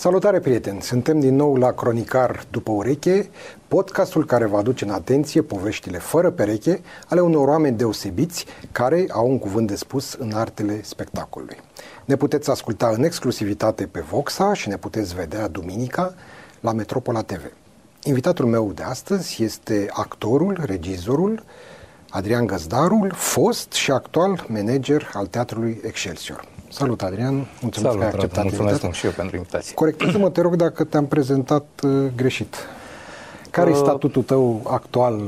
Salutare prieteni! Suntem din nou la Cronicar după ureche, podcastul care va aduce în atenție poveștile fără pereche ale unor oameni deosebiți care au un cuvânt de spus în artele spectacolului. Ne puteți asculta în exclusivitate pe Voxa și ne puteți vedea duminica la Metropola TV. Invitatul meu de astăzi este actorul, regizorul Adrian Găzdarul, fost și actual manager al Teatrului Excelsior. Salut, Adrian. Mulțumesc Salut, că ai acceptat Mulțumesc invitația. și eu pentru invitație. Corectează-mă, te rog, dacă te-am prezentat uh, greșit. Care e Uh, statutul tău actual?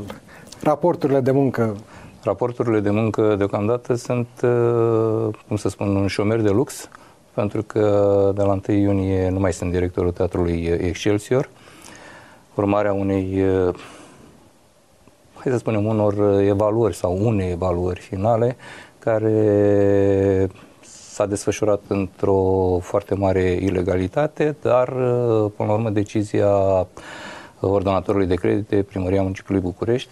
Raporturile de muncă? Raporturile de muncă deocamdată sunt, uh, cum să spun, un șomer de lux, pentru că de la 1 iunie nu mai sunt directorul Teatrului Excelsior, urmarea unei, uh, hai să spunem, unor evaluări sau unei evaluări finale care s-a desfășurat într-o foarte mare ilegalitate, dar uh, până la urmă decizia ordonatorului de credite, Primăria Municipiului București,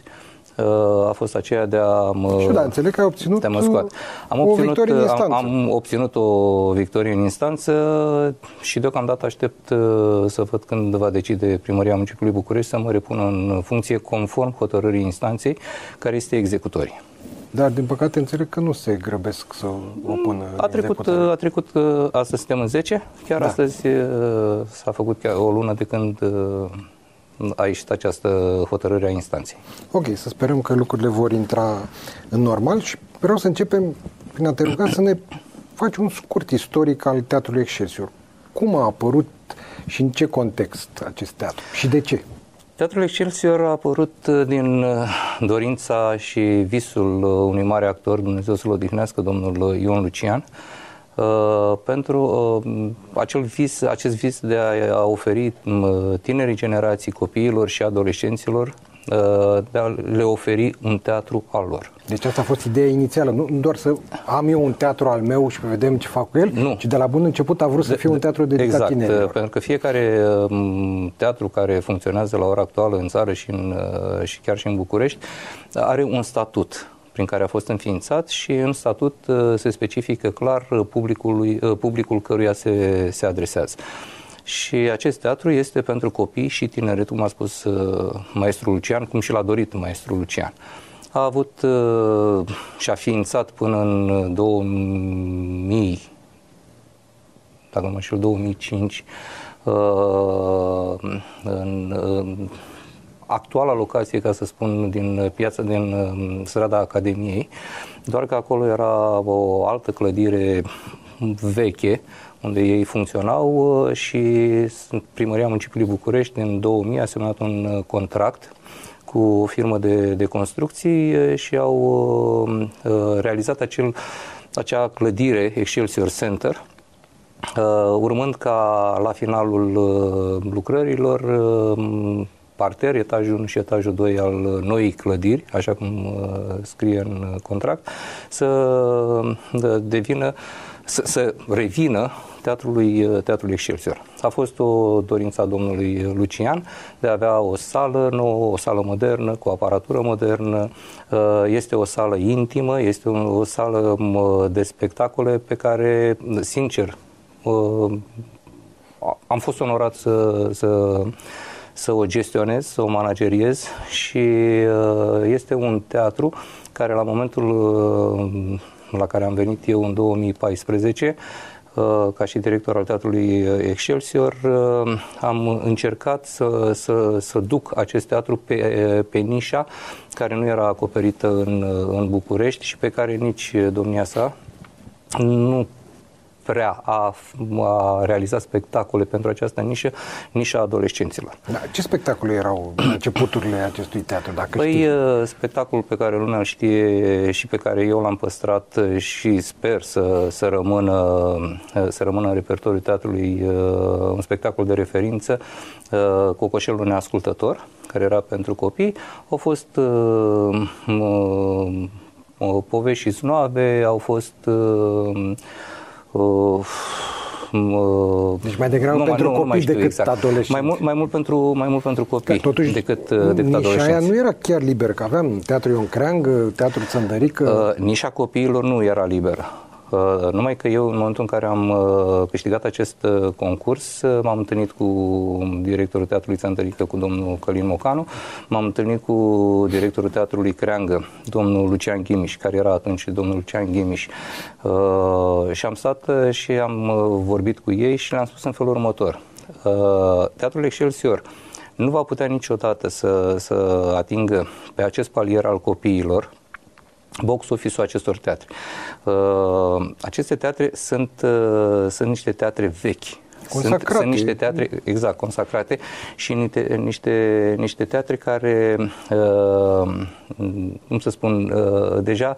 uh, a fost aceea de a mă, Și da, înțeleg că ai obținut de a mă scoate. Am o obținut, victorie în am, instanță. am obținut o victorie în instanță și deocamdată aștept uh, să văd când va decide Primăria Municipiului București să mă repună în funcție conform hotărârii instanței care este executorie. Dar, din păcate, înțeleg că nu se grăbesc să o pună A în trecut, executare. a trecut uh, astăzi suntem în 10, chiar Da. da. astăzi uh, s-a făcut chiar o lună de când uh, a ieșit această hotărâre a instanței. Ok, să sperăm că lucrurile vor intra în normal și vreau să începem prin a te ruga să ne faci un scurt istoric al Teatrului Excelsior. Cum a apărut și în ce context acest teatru și de ce? Teatrul Excelsior a apărut uh, din uh, dorința și visul uh, unui mare actor, Dumnezeu să-l odihnească, domnul uh, Ion Lucian, uh, pentru uh, acel vis, acest vis de a, a oferi uh, tinerii generații, copiilor și adolescenților, uh, de a le oferi un teatru al lor. Deci asta a fost ideea inițială, nu nu doar să am eu un teatru al meu și vedem ce fac cu el, Nu. ci de la bun început a vrut să fie un teatru dedicat exact, tinerilor. pentru că fiecare um, teatru care funcționează la ora actuală în țară și, în, uh, și chiar și în București are un statut prin care a fost înființat și în statut uh, se specifică clar uh, publicului, uh, publicul căruia se, se adresează. Și acest teatru este pentru copii și tineret, cum a spus uh, maestrul Lucian, cum și l-a dorit maestrul Lucian. A avut uh, și a ființat până în 2000 dacă nu mă înșel, 2005, uh, în uh, actuala locație, ca să spun, din piața din uh, strada Academiei, doar că acolo era o altă clădire veche, unde ei funcționau uh, și Primăria Municipiului București în 2000 a semnat un uh, contract cu o firmă de, de construcții uh, și au uh, uh, realizat acel, acea clădire Excelsior Center, Uh, urmând ca la finalul uh, lucrărilor uh, parter, etajul 1 și etajul 2 al noii clădiri, așa cum uh, scrie în contract, să uh, devină, să, să revină teatrului, uh, teatrului Excelsior. A fost o dorință a domnului Lucian de a avea o sală nouă, o sală modernă, cu aparatură modernă. Uh, Este o sală intimă, este o, o sală m, de spectacole pe care, sincer, uh, am fost onorat să, să, să o gestionez, să o manageriez și uh, este un teatru care la momentul uh, la care am venit eu în 2014 uh, ca și director al Teatrului Excelsior, uh, am încercat să, să, să duc acest teatru pe, pe nișa care nu era acoperită în, în București și pe care nici domnia sa nu prea a, a realizat spectacole pentru această nișă, nișa adolescenților. Da, ce spectacole erau începuturile acestui teatru, dacă Păi, știi? uh, spectacolul pe care lumea îl știe și pe care eu l-am păstrat uh, și sper să, să, rămână, uh, să rămână în repertoriul teatrului uh, un spectacol de referință, uh, Cocoșelul neascultător, care era pentru copii, au fost uh, uh, uh, povești și snoave, au fost uh, uh, uh, Deci mai degrabă nu, pentru nu, nu copii mai știu decât exact. adolescenți. Mai mult, mai mult pentru, mai mult pentru copii Că totuși decât, uh, decât nișa adolescenți. aia nu era chiar liber, că aveam Teatru Ion Creangă, Teatru Țăndărică. Uh, nișa copiilor nu era liberă. Uh, numai că eu, în momentul în care am uh, câștigat acest uh, concurs, m-am întâlnit cu directorul Teatrului Țăntărică, cu domnul Călin Mocanu, m-am întâlnit cu directorul Teatrului Creangă, domnul Lucian Ghimiș, care era atunci domnul Lucian Ghimiș. Și am stat și am vorbit cu ei și le-am spus în felul următor. Teatrul Excelsior nu va putea niciodată să, să atingă pe acest palier al copiilor box office-ul acestor teatre. Uh, aceste teatre sunt, uh, sunt niște teatre vechi. Sunt, sunt niște teatre, exact, consacrate și niște, niște, niște teatre care, uh, cum să spun, uh, deja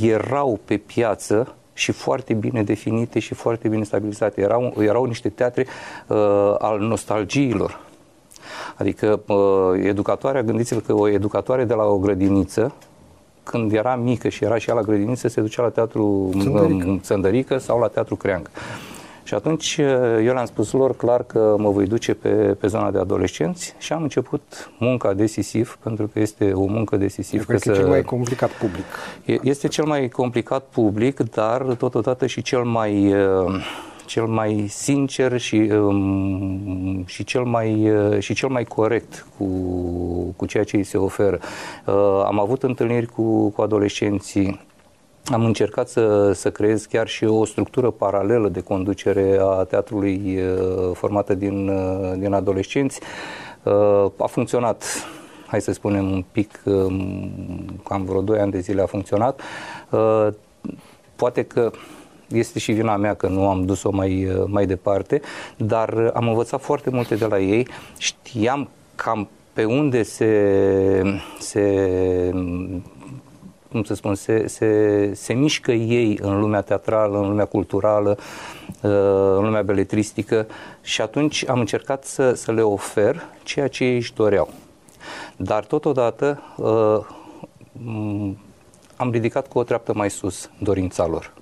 erau pe piață și foarte bine definite și foarte bine stabilizate. Erau, erau niște teatre uh, al nostalgiilor. Adică uh, educatoarea, gândiți-vă că o educatoare de la o grădiniță când era mică și era și ea la grădiniță, se ducea la teatru Țăndărică, Țăndărică sau la teatru Creang. Și atunci uh, eu le-am spus lor clar că mă voi duce pe, pe zona de adolescenți și am început munca decisiv, pentru că este o muncă decisiv. Cred că, că cel mai complicat public. Este cel mai complicat public, dar totodată și cel mai uh, cel mai sincer și, um, și, cel, mai, uh, și cel mai corect cu, cu ceea ce îi se oferă. Uh, am avut întâlniri cu, cu adolescenții am încercat să, să creez chiar și o structură paralelă de conducere a teatrului uh, formată din, uh, din adolescenți. Uh, a funcționat, hai să spunem un pic, um, cam vreo 2 ani de zile a funcționat. Uh, poate că este și vina mea că nu am dus-o mai, mai departe, dar am învățat foarte multe de la ei. Știam cam pe unde se, se cum să spun, se, se, se mișcă ei în lumea teatrală, în lumea culturală, în lumea beletristică și atunci am încercat să, să le ofer ceea ce ei își doreau. Dar totodată am ridicat cu o treaptă mai sus dorința lor.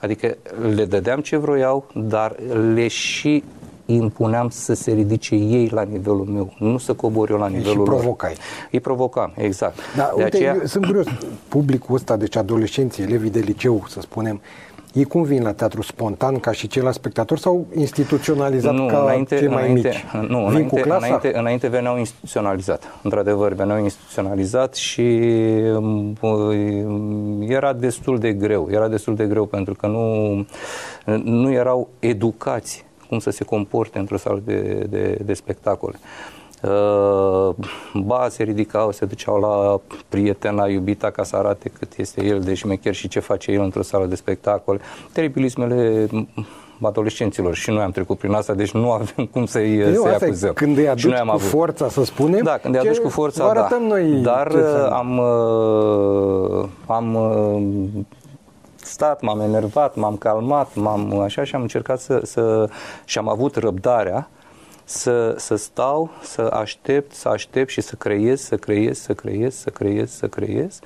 Adică le dădeam ce vroiau, dar le și impuneam să se ridice ei la nivelul meu, nu să cobor eu la nivelul și provocai. lor. Îi provocam, exact. Da, de uite, aceea... sunt curios, publicul ăsta, deci adolescenții, elevii de liceu, să spunem, ei cum vin la teatru spontan ca și ceilalți spectatori sau instituționalizat nu, ca înainte, cei mai înainte, mici? Nu, vin înainte, cu clasa? Înainte, înainte veneau instituționalizat. Într-adevăr, veneau instituționalizat și um, era destul de greu. Era destul de greu pentru că nu, nu erau educați cum să se comporte într-o sală de, de, de spectacole. Uh, ba, se ridicau, se duceau la prietena, iubita ca să arate cât este el de șmecher și ce face el într-o sală de spectacole. Teribilismele adolescenților și noi am trecut prin asta, deci nu avem cum să-i, păi să acuzăm. Când îi aduci cu avut. forța, să spunem, da, când îi aduci cu forța, da. noi Dar am, uh, am uh, stat, m-am enervat, m-am calmat, m-am așa și am încercat să, să și am avut răbdarea să, să stau, să aștept, să aștept și să creez, să creez, să creez, să creez, să creez,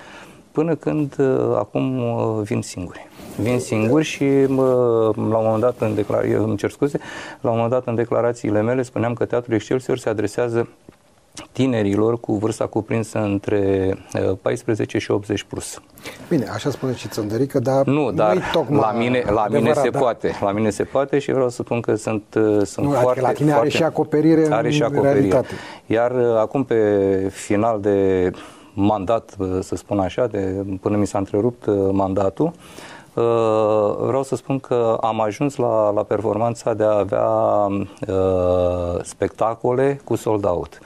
până când uh, acum uh, vin singuri. Vin singuri și uh, la un moment dat în declarații, îmi cer scuze, la un moment dat în declarațiile mele spuneam că Teatrul Excelsior se adresează tinerilor cu vârsta cuprinsă între 14 uh, și 80 plus. Bine, așa spune și Țăndărică, dar nu, dar tocmai la mine, la mine se da. poate. La mine se poate și vreau să spun că sunt, uh, sunt nu, foarte... La tine foarte, are și acoperire are și acoperire. Realitate. Iar uh, acum pe final de mandat, să spun așa, de, până mi s-a întrerupt mandatul, vreau să spun că am ajuns la, la performanța de a avea uh, spectacole cu sold out.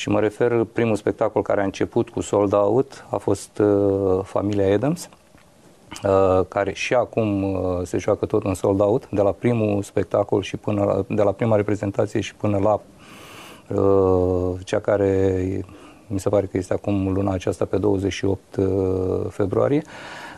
Și mă refer, primul spectacol care a început cu sold out a fost uh, Familia Adams, uh, care și acum uh, se joacă tot în sold out, de la primul spectacol și până la, de la prima reprezentație și până la uh, cea care mi se pare că este acum luna aceasta pe 28 uh, februarie,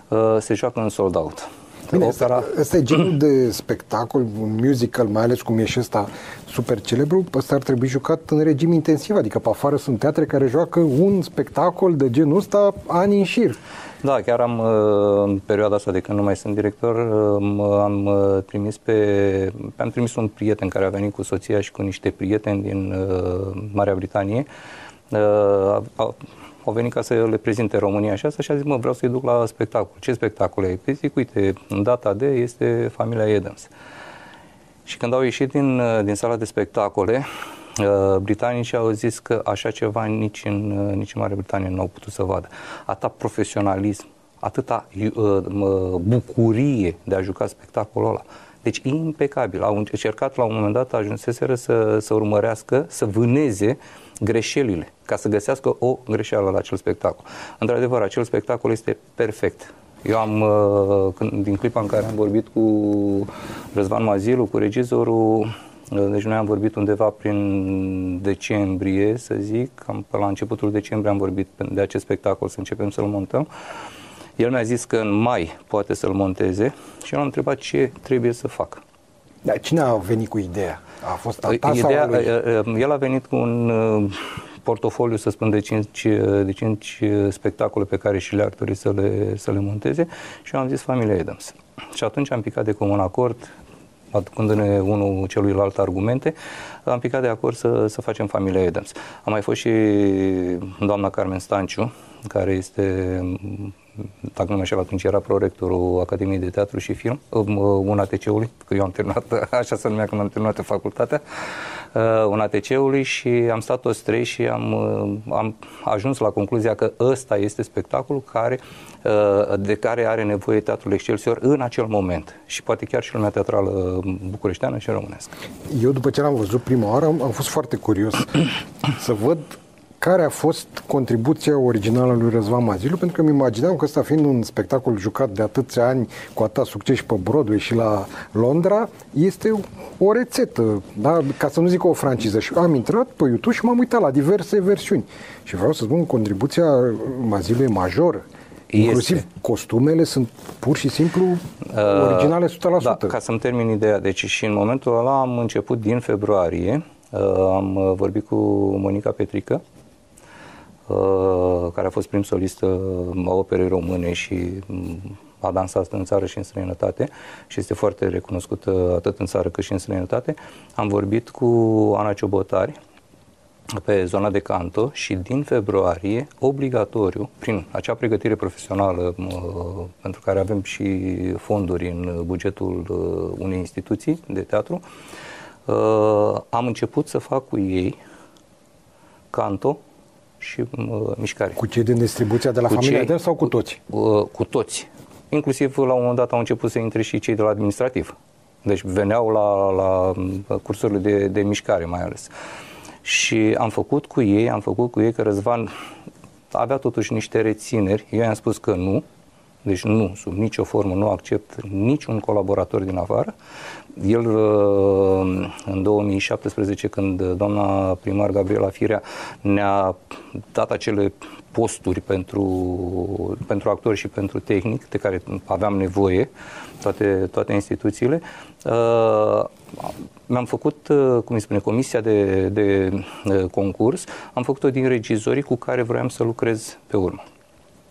uh, se joacă în sold out. Bine, opera... ăsta e genul de spectacol, un musical, mai ales cum e și ăsta super celebru, ăsta ar trebui jucat în regim intensiv, adică pe afară sunt teatre care joacă un spectacol de genul ăsta ani în șir. Da, chiar am, uh, în perioada asta de când nu mai sunt director, um, am uh, trimis pe, am trimis un prieten care a venit cu soția și cu niște prieteni din uh, Marea Britanie au venit ca să le prezinte România și asta și a zis, mă, vreau să-i duc la spectacol. Ce spectacol ai? Păi zic, uite, în data de este familia Adams. Și când au ieșit din, din sala de spectacole, uh, britanicii au zis că așa ceva nici în, uh, nici în Marea Britanie nu au putut să vadă. Atâta profesionalism, atâta uh, bucurie de a juca spectacolul ăla. Deci impecabil. Au încercat la un moment dat, ajunseseră să, să urmărească, să vâneze greșelile, ca să găsească o greșeală la acel spectacol. Într-adevăr, acel spectacol este perfect. Eu am, uh, când, din clipa în care am vorbit cu Răzvan Mazilu, cu regizorul, uh, deci noi am vorbit undeva prin decembrie, să zic, cam pe la începutul decembrie am vorbit de acest spectacol, să începem să-l montăm. El mi-a zis că în mai poate să-l monteze și eu am întrebat ce trebuie să fac. Dar cine a venit cu ideea? A fost a ta ideea, sau a lui? El a venit cu un portofoliu, să spun, de 5, de 5 spectacole pe care și le-ar dori să le, să le monteze și eu am zis familia Adams. Și atunci am picat de comun acord, aducându-ne unul celuilalt argumente, am picat de acord să, să facem familia Adams. A mai fost și doamna Carmen Stanciu, care este dacă nu mă înșel, atunci era prorectorul Academiei de Teatru și Film, un ATC-ului, că eu am terminat, așa se numea când am terminat facultatea, uh, un ATC-ului și am stat toți trei și am, uh, am ajuns la concluzia că ăsta este spectacolul care, uh, de care are nevoie Teatrul Excelsior în acel moment și poate chiar și lumea teatrală bucureșteană și românească. Eu după ce l-am văzut prima oară am, am fost foarte curios să văd care a fost contribuția originală lui Răzvan Mazilu, pentru că îmi imagineam că ăsta fiind un spectacol jucat de atâția ani, cu atâta succes și pe Broadway și la Londra, este o rețetă, da? ca să nu zic o franciză. Și am intrat pe YouTube și m-am uitat la diverse versiuni. Și vreau să spun, contribuția Mazilu e majoră. Este. Inclusiv costumele sunt pur și simplu uh, originale 100%. Da, ca să-mi termin ideea. Deci și în momentul ăla am început din februarie, uh, am vorbit cu Monica Petrică, Uh, care a fost prim solistă a operei române și mm, a dansat în țară și în străinătate și este foarte recunoscută atât în țară cât și în străinătate. Am vorbit cu Ana Ciobotari pe zona de canto și din februarie, obligatoriu, prin acea pregătire profesională uh, pentru care avem și fonduri în bugetul uh, unei instituții de teatru, am început să fac cu ei canto și uh, mișcare. Cu cei din distribuția de la cu familia cei, sau cu toți? Uh, cu toți. Inclusiv la un moment dat au început să intre și cei de la administrativ. Deci veneau la, la cursurile de, de mișcare mai ales. Și am făcut cu ei, am făcut cu ei că Răzvan avea totuși niște rețineri. Eu i-am spus că nu, deci nu, sub nicio formă nu accept niciun colaborator din afară. El, uh, în 2017, când doamna primar Gabriela Firea ne-a dat acele posturi pentru, pentru actori și pentru tehnic de care aveam nevoie, toate, toate instituțiile, uh, mi-am făcut, uh, cum îi spune, comisia de, de concurs, am făcut-o din regizorii cu care vroiam să lucrez pe urmă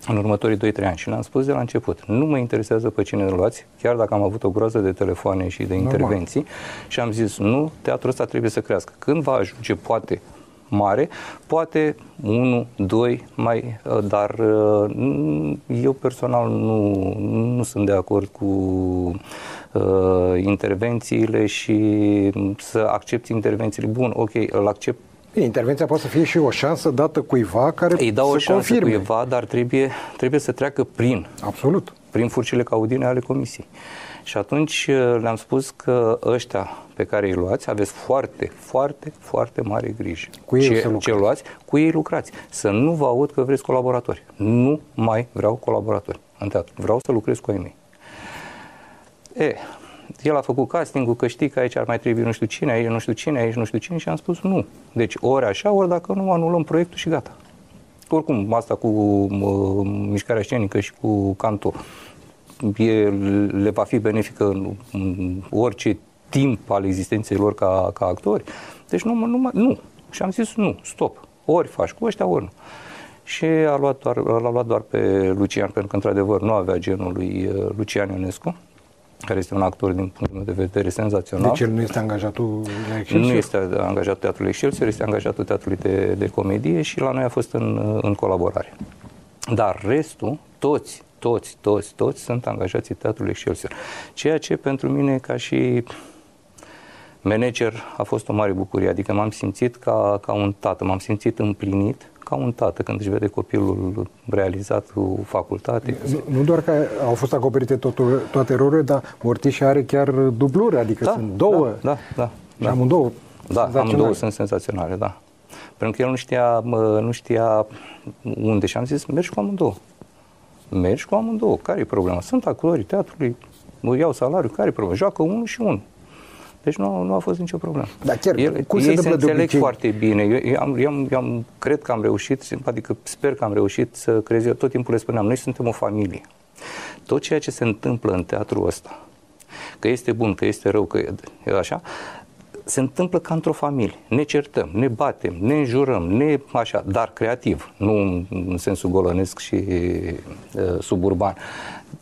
în următorii 2-3 ani. Și le-am spus de la început, nu mă interesează pe cine îl luați, chiar dacă am avut o groază de telefoane și de Normal. intervenții, și am zis, nu, teatrul ăsta trebuie să crească. Când va ajunge, poate, mare, poate unul, doi, mai, uh, dar uh, eu personal nu, nu sunt de acord cu uh, intervențiile și să accepti intervențiile. Bun, ok, îl accept Intervenția poate să fie și o șansă dată cuiva care Îi dau să o șansă confirme. cuiva, dar trebuie, trebuie să treacă prin. Absolut. Prin furcile caudine ale comisiei. Și atunci uh, le-am spus că ăștia pe care îi luați, aveți foarte, foarte, foarte mare grijă. Cu ei ce, ce luați, cu ei lucrați. Să nu vă aud că vreți colaboratori. Nu mai vreau colaboratori în teatru. Vreau să lucrez cu ei mei. E, el a făcut castingul, că știi că aici ar mai trebui nu știu cine, aici nu știu cine, aici nu știu cine și am spus nu. Deci ori așa, ori dacă nu, anulăm proiectul și gata. Oricum, asta cu uh, mișcarea scenică și cu canto e, le va fi benefică în, în orice timp al existenței lor ca, ca actori. Deci nu, nu, nu. Și am zis nu, stop. Ori faci cu ăștia, ori nu. Și a luat doar, l-a luat doar pe Lucian, pentru că într-adevăr nu avea genul lui uh, Lucian Ionescu care este un actor din punctul meu de vedere senzațional. Deci el nu este angajatul la Excelsior? Nu este angajatul Teatrului Excelsior, este angajatul Teatrului de, de Comedie și la noi a fost în, în colaborare. Dar restul, toți, toți, toți, toți sunt angajații Teatrului Excelsior. Ceea ce pentru mine ca și manager a fost o mare bucurie, adică m-am simțit ca, ca un tată, m-am simțit împlinit ca un tată când își vede copilul realizat cu facultate. Nu, nu doar că au fost acoperite totul, toate erorile, dar Mortiș are chiar dubluri, adică da, sunt două. Da, da, da. Și da. amândouă Da, amândouă sunt senzaționale, da. Pentru că el nu știa, nu știa unde și am zis, mergi cu amândouă. Mergi cu amândouă. Care e problema? Sunt actorii teatrului, mă iau salariu, care e problema? Joacă unul și unul. Deci nu, nu a fost nicio problemă. Dar chiar, El, cum ei se, se înțeleg obicei? foarte bine. Eu, eu, am, eu, am, eu am, cred că am reușit, adică sper că am reușit să crez. Eu tot timpul le spuneam, noi suntem o familie. Tot ceea ce se întâmplă în teatrul ăsta, că este bun, că este rău, că e așa, se întâmplă ca într-o familie. Ne certăm, ne batem, ne înjurăm, ne așa, dar creativ, nu în sensul golănesc și uh, suburban.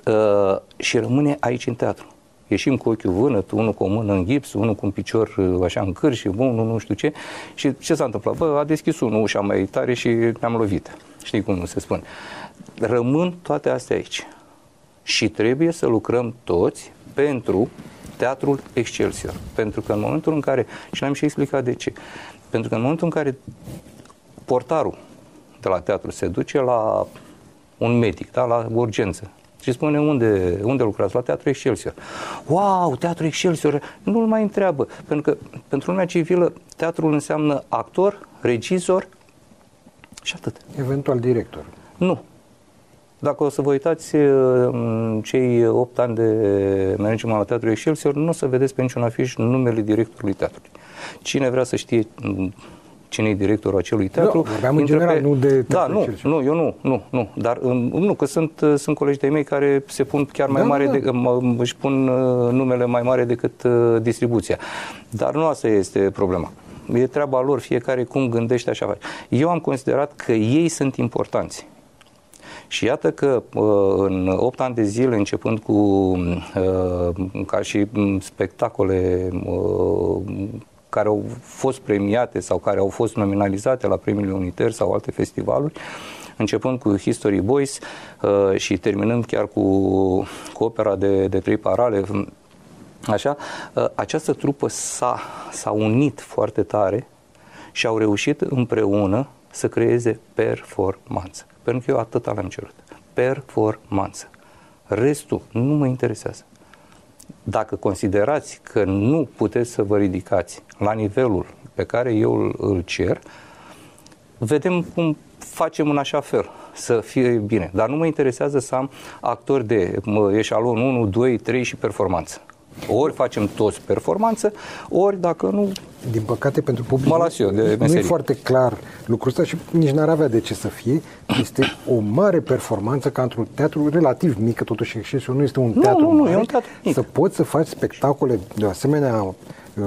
Uh, și rămâne aici în teatru ieșim cu ochiul vânăt, unul cu o mână în gips, unul cu un picior așa în cârș și unul nu știu ce. Și ce s-a întâmplat? Bă, a deschis unul ușa mai tare și ne-am lovit. Știi cum se spune. Rămân toate astea aici. Și trebuie să lucrăm toți pentru teatrul Excelsior. Pentru că în momentul în care, și l-am și explicat de ce, pentru că în momentul în care portarul de la teatru se duce la un medic, da, la urgență, și spune unde, unde lucrați, la Teatru Excelsior. Wow, Teatru Excelsior, nu-l mai întreabă, pentru că pentru lumea civilă teatrul înseamnă actor, regizor și atât. Eventual director. Nu. Dacă o să vă uitați cei 8 ani de management la Teatru Excelsior, nu o să vedeți pe niciun afiș numele directorului teatrului. Cine vrea să știe cine e directorul acelui teatru. Da, vorbeam în general, pe... nu de Da, nu, nu, eu nu, nu, nu, dar nu, că sunt, sunt colegi de mei care se pun chiar mai da, mare, da. De, își pun uh, numele mai mare decât uh, distribuția. Dar nu asta este problema. E treaba lor, fiecare cum gândește așa. Eu am considerat că ei sunt importanți. Și iată că uh, în 8 ani de zile, începând cu ca și spectacole care au fost premiate sau care au fost nominalizate la premiile Uniter sau alte festivaluri, începând cu History Boys uh, și terminând chiar cu, cu opera de, de trei parale, așa, uh, această trupă s-a, s-a unit foarte tare și au reușit împreună să creeze performanță. Pentru că eu atât le-am cerut. Performanță. Restul nu mă interesează. Dacă considerați că nu puteți să vă ridicați la nivelul pe care eu îl, îl cer, vedem cum facem în așa fel să fie bine. Dar nu mă interesează să am actori de eșalon 1, 2, 3 și performanță. Ori facem toți performanță, ori dacă nu... Din păcate pentru public mă las eu de nu meserie. e foarte clar lucrul ăsta și nici n-ar avea de ce să fie. Este o mare performanță ca într-un teatru relativ mic, că totuși Excelsior nu este un nu, teatru nu, nu, mare, e un teatru mic. să poți să faci spectacole de o asemenea uh,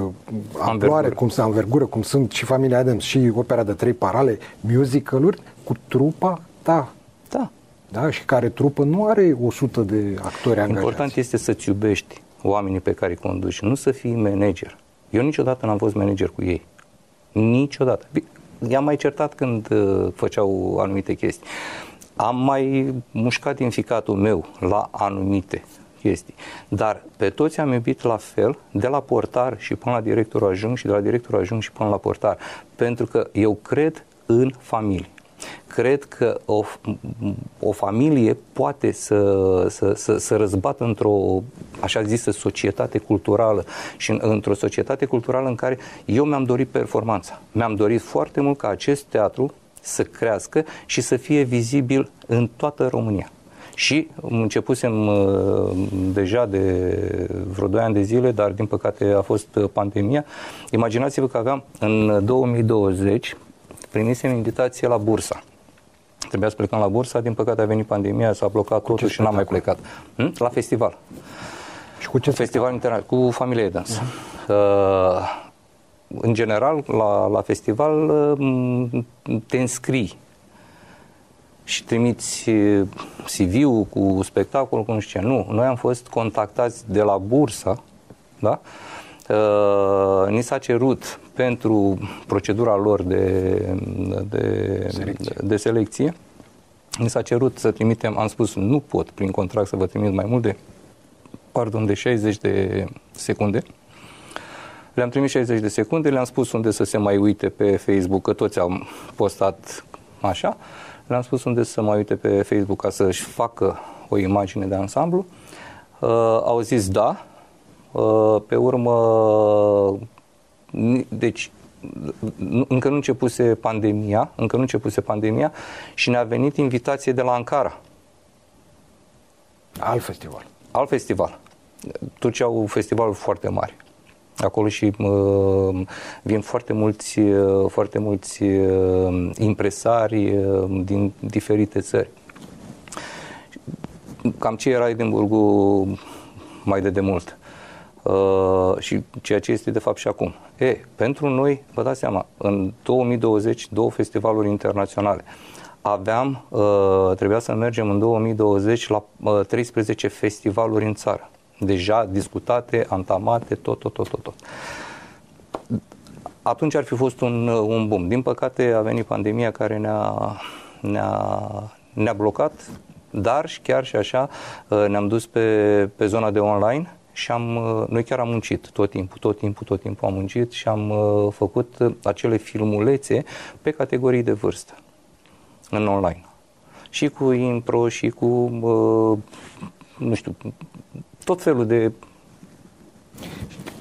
amploare, cum sunt învergură, cum sunt și Familia Adams și opera de trei parale, musical-uri, cu trupa ta. Da. Da? Și care trupă nu are 100 de actori angajați. Important este să-ți iubești oamenii pe care îi conduci, nu să fii manager. Eu niciodată n-am fost manager cu ei. Niciodată. I-am mai certat când uh, făceau anumite chestii. Am mai mușcat din ficatul meu la anumite chestii. Dar pe toți am iubit la fel, de la portar și până la directorul ajung și de la directorul ajung și până la portar. Pentru că eu cred în familie cred că o, o familie poate să, să, să, să răzbată într-o așa zisă societate culturală și în, într-o societate culturală în care eu mi-am dorit performanța. Mi-am dorit foarte mult ca acest teatru să crească și să fie vizibil în toată România. Și începusem uh, deja de vreo 2 ani de zile, dar din păcate a fost pandemia. Imaginați-vă că aveam în 2020 primisem invitație la bursa. Trebuia să plecăm la bursa, din păcate a venit pandemia, s-a blocat cu totul și n-am mai plecat. Hm? La festival. Și cu ce Festival internațional, cu familie dans. Uh-huh. Uh, în general, la, la festival uh, te înscrii și trimiți CV-ul cu spectacol, cu nu știu ce. Nu, noi am fost contactați de la bursa, da? Uh, ni s-a cerut pentru procedura lor de, de, selecție. de, de selecție, ni s-a cerut să trimitem, am spus nu pot prin contract să vă trimit mai mult de, pardon, de 60 de secunde. Le-am trimis 60 de secunde, le-am spus unde să se mai uite pe Facebook, că toți am postat așa. Le-am spus unde să se mai uite pe Facebook ca să-și facă o imagine de ansamblu. Uh, au zis da. Uh, pe urmă, deci încă nu începuse pandemia, încă nu începuse pandemia și ne-a venit invitație de la Ankara. Alt festival. Alt festival. Turcia au festivaluri foarte mari. Acolo și uh, vin foarte mulți, uh, foarte mulți uh, impresari uh, din diferite țări. Cam ce era Edinburghu mai de demult. Uh, și ceea ce este de fapt și acum. E, pentru noi, vă dați seama, în 2020, două festivaluri internaționale. Aveam, uh, trebuia să mergem în 2020 la uh, 13 festivaluri în țară deja discutate, antamate, tot, tot, tot, tot. tot. Atunci ar fi fost un, un boom. Din păcate a venit pandemia care ne-a, ne-a, ne-a blocat, dar și chiar și așa uh, ne-am dus pe, pe zona de online și am, uh, noi chiar am muncit tot timpul, tot timpul, tot timpul am muncit și am uh, făcut acele filmulețe pe categorii de vârstă în online. Și cu impro și cu, nu știu, tot felul de...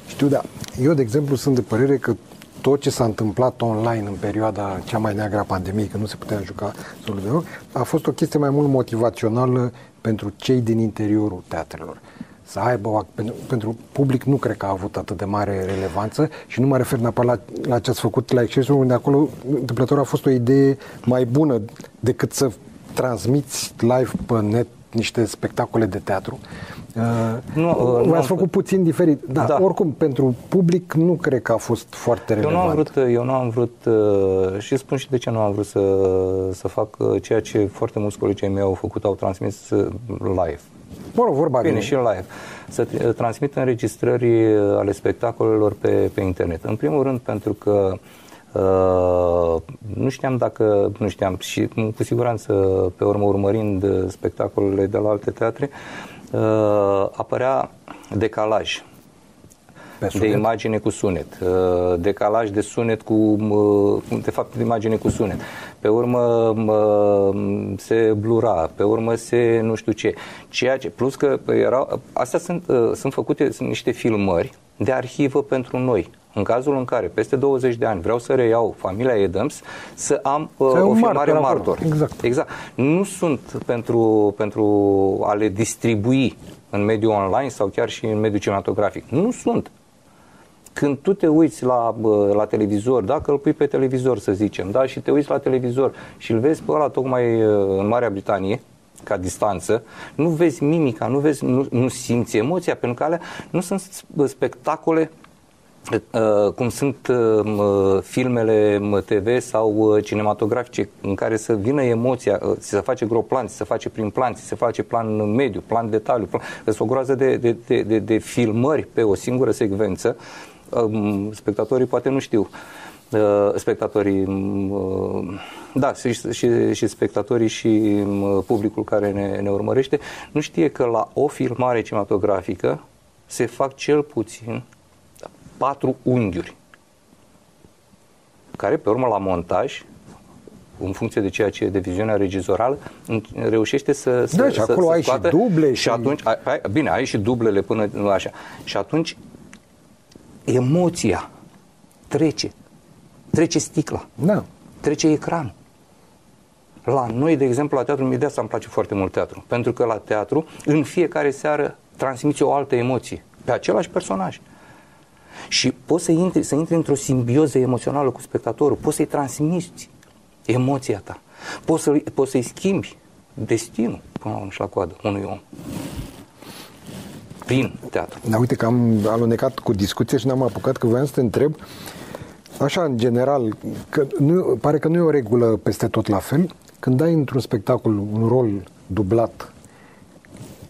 Știu, da. Eu, de exemplu, sunt de părere că tot ce s-a întâmplat online în perioada cea mai neagră a pandemiei, că nu se putea juca solul de rog, a fost o chestie mai mult motivațională pentru cei din interiorul teatrelor. Să aibă, pentru, pentru public nu cred că a avut atât de mare relevanță și nu mă refer neapărat la, la ce ați făcut la Excelsior, unde acolo întâmplător a fost o idee mai bună decât să transmiți live pe net niște spectacole de teatru. Uh, nu, uh, V-ați făcut puțin diferit. Da, da, oricum, pentru public nu cred că a fost foarte relevant. Eu nu am vrut, eu nu am vrut uh, și spun și de ce nu am vrut să, să fac uh, ceea ce foarte mulți colegii mei au făcut, au transmis uh, live. Mă rog, vorba Bine, și live. Să transmit înregistrări ale spectacolelor pe, pe internet. În primul rând pentru că Uh, nu știam dacă, nu știam și cu siguranță pe urmă urmărind spectacolele de la alte teatre, uh, apărea decalaj de imagine cu sunet, uh, decalaj de sunet cu, uh, de fapt, de imagine cu sunet. Pe urmă se blura, pe urmă se nu știu ce. Ceea ce, plus că erau, astea sunt, sunt făcute, sunt niște filmări de arhivă pentru noi. În cazul în care peste 20 de ani vreau să reiau familia Edams, să am uh, o filmare martor. Exact. exact. Nu sunt pentru, pentru a le distribui în mediul online sau chiar și în mediul cinematografic. Nu sunt. Când tu te uiți la, la televizor, dacă îl pui pe televizor, să zicem, da, și te uiți la televizor și îl vezi pe ăla tocmai uh, în Marea Britanie, ca distanță, nu vezi mimica, nu, vezi, nu, nu simți emoția, pentru că alea nu sunt spectacole Uh, cum sunt uh, filmele TV sau uh, cinematografice în care să vină emoția, se face groplan, se face prin plan, se face plan mediu, plan detaliu, plan, sunt o groază de, de, de, de, de filmări pe o singură secvență, um, spectatorii poate nu știu, spectatorii, um, da, și, și, și spectatorii și um, publicul care ne, ne urmărește, nu știe că la o filmare cinematografică se fac cel puțin patru unghiuri, care pe urmă la montaj în funcție de ceea ce e de viziunea regizorală, reușește să, să, da, și acolo să ai scoată. și duble. Și, și atunci, ai, bine, ai și dublele până așa. Și atunci emoția trece. Trece sticla. Da. Trece ecran. La noi, de exemplu, la teatru, mi de asta îmi place foarte mult teatru. Pentru că la teatru, în fiecare seară, transmiți o altă emoție pe același personaj. Și poți să intri, să intri într-o simbioză emoțională cu spectatorul, poți să-i transmiți emoția ta, poți, să, poți să-i schimbi destinul până la urmă și la coadă unui om prin teatru. Da, uite că am alunecat cu discuție și n-am apucat că voiam să te întreb așa în general, că nu, pare că nu e o regulă peste tot la fel, când dai într-un spectacol un rol dublat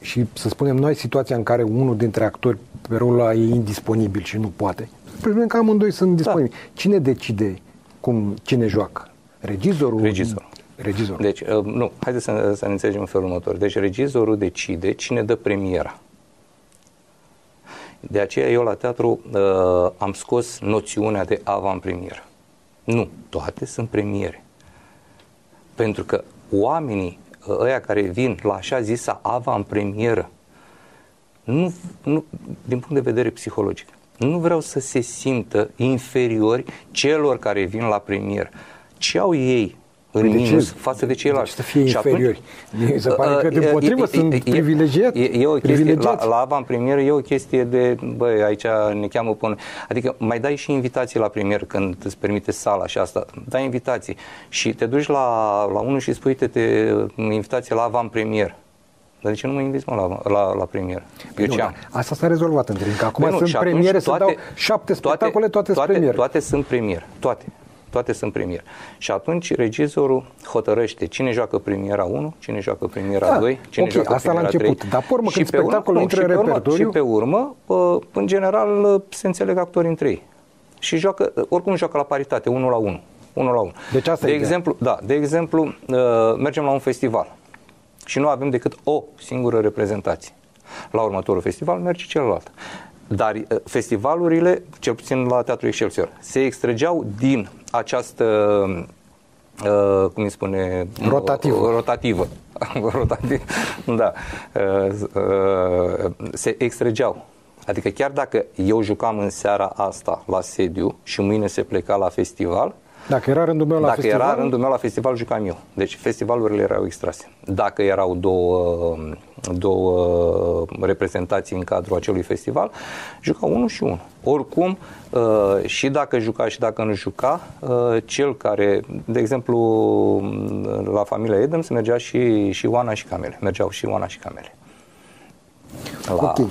și să spunem, noi situația în care unul dintre actori pe rolul ăla e indisponibil și nu poate, presupun că amândoi sunt disponibili. Da. Cine decide cum, cine joacă? Regizorul? Regizorul. Regizorul. Deci, uh, nu, haideți să, să ne înțelegem în felul următor. Deci, regizorul decide cine dă premiera. De aceea eu la teatru uh, am scos noțiunea de avant-premieră. Nu, toate sunt premiere. Pentru că oamenii uh, ăia care vin la așa zisa avant-premieră, nu, nu, din punct de vedere psihologic, nu vreau să se simtă inferiori celor care vin la premieră. Ce au ei în de minus ce? față de ceilalți. De să fie și inferiori. Atunci, se pare că, din potrivă, sunt privilegiați. E, e o chestie, la, la avant premier e o chestie de, băi, aici ne cheamă până... Adică mai dai și invitații la premier când îți permite sala și asta. Dai invitații și te duci la, la unul și spui, te, te invitație la avant premier. Dar de ce nu mă inviți mă, la, la, la premier? Eu ce am? Asta s-a rezolvat între timp. Acum păi nu, sunt premiere, toate, să dau șapte spectacole, toate, toate, sunt premier. Toate sunt premier. Toate toate sunt premier. Și atunci regizorul hotărăște cine joacă premiera 1, cine joacă premiera da, 2, cine okay, joacă asta premiera la început. 3. Dar pe urmă, și când pe spectacolul intră în repertoriu... Și pe urmă, în general, se înțeleg actorii între ei. Și joacă, oricum joacă la paritate, 1 la 1. 1 la 1. Deci asta de e exemplu, da, de exemplu, uh, mergem la un festival și nu avem decât o singură reprezentație. La următorul festival merge celălalt. Dar uh, festivalurile, cel puțin la Teatrul Excelsior, se extrageau din această, uh, cum îi spune? Rotativă. Rotativă. Rotativ, da. Uh, uh, se extrageau. Adică chiar dacă eu jucam în seara asta la sediu și mâine se pleca la festival, dacă era rândul meu la Dacă festival? era rândul meu la festival, jucam eu. Deci festivalurile erau extrase. Dacă erau două, două reprezentații în cadrul acelui festival, juca unul și unul. Oricum, uh, și dacă juca și dacă nu juca, uh, cel care, de exemplu, la familia Adams mergea și, și Oana și Camele. Mergeau și Oana și Camele. La okay.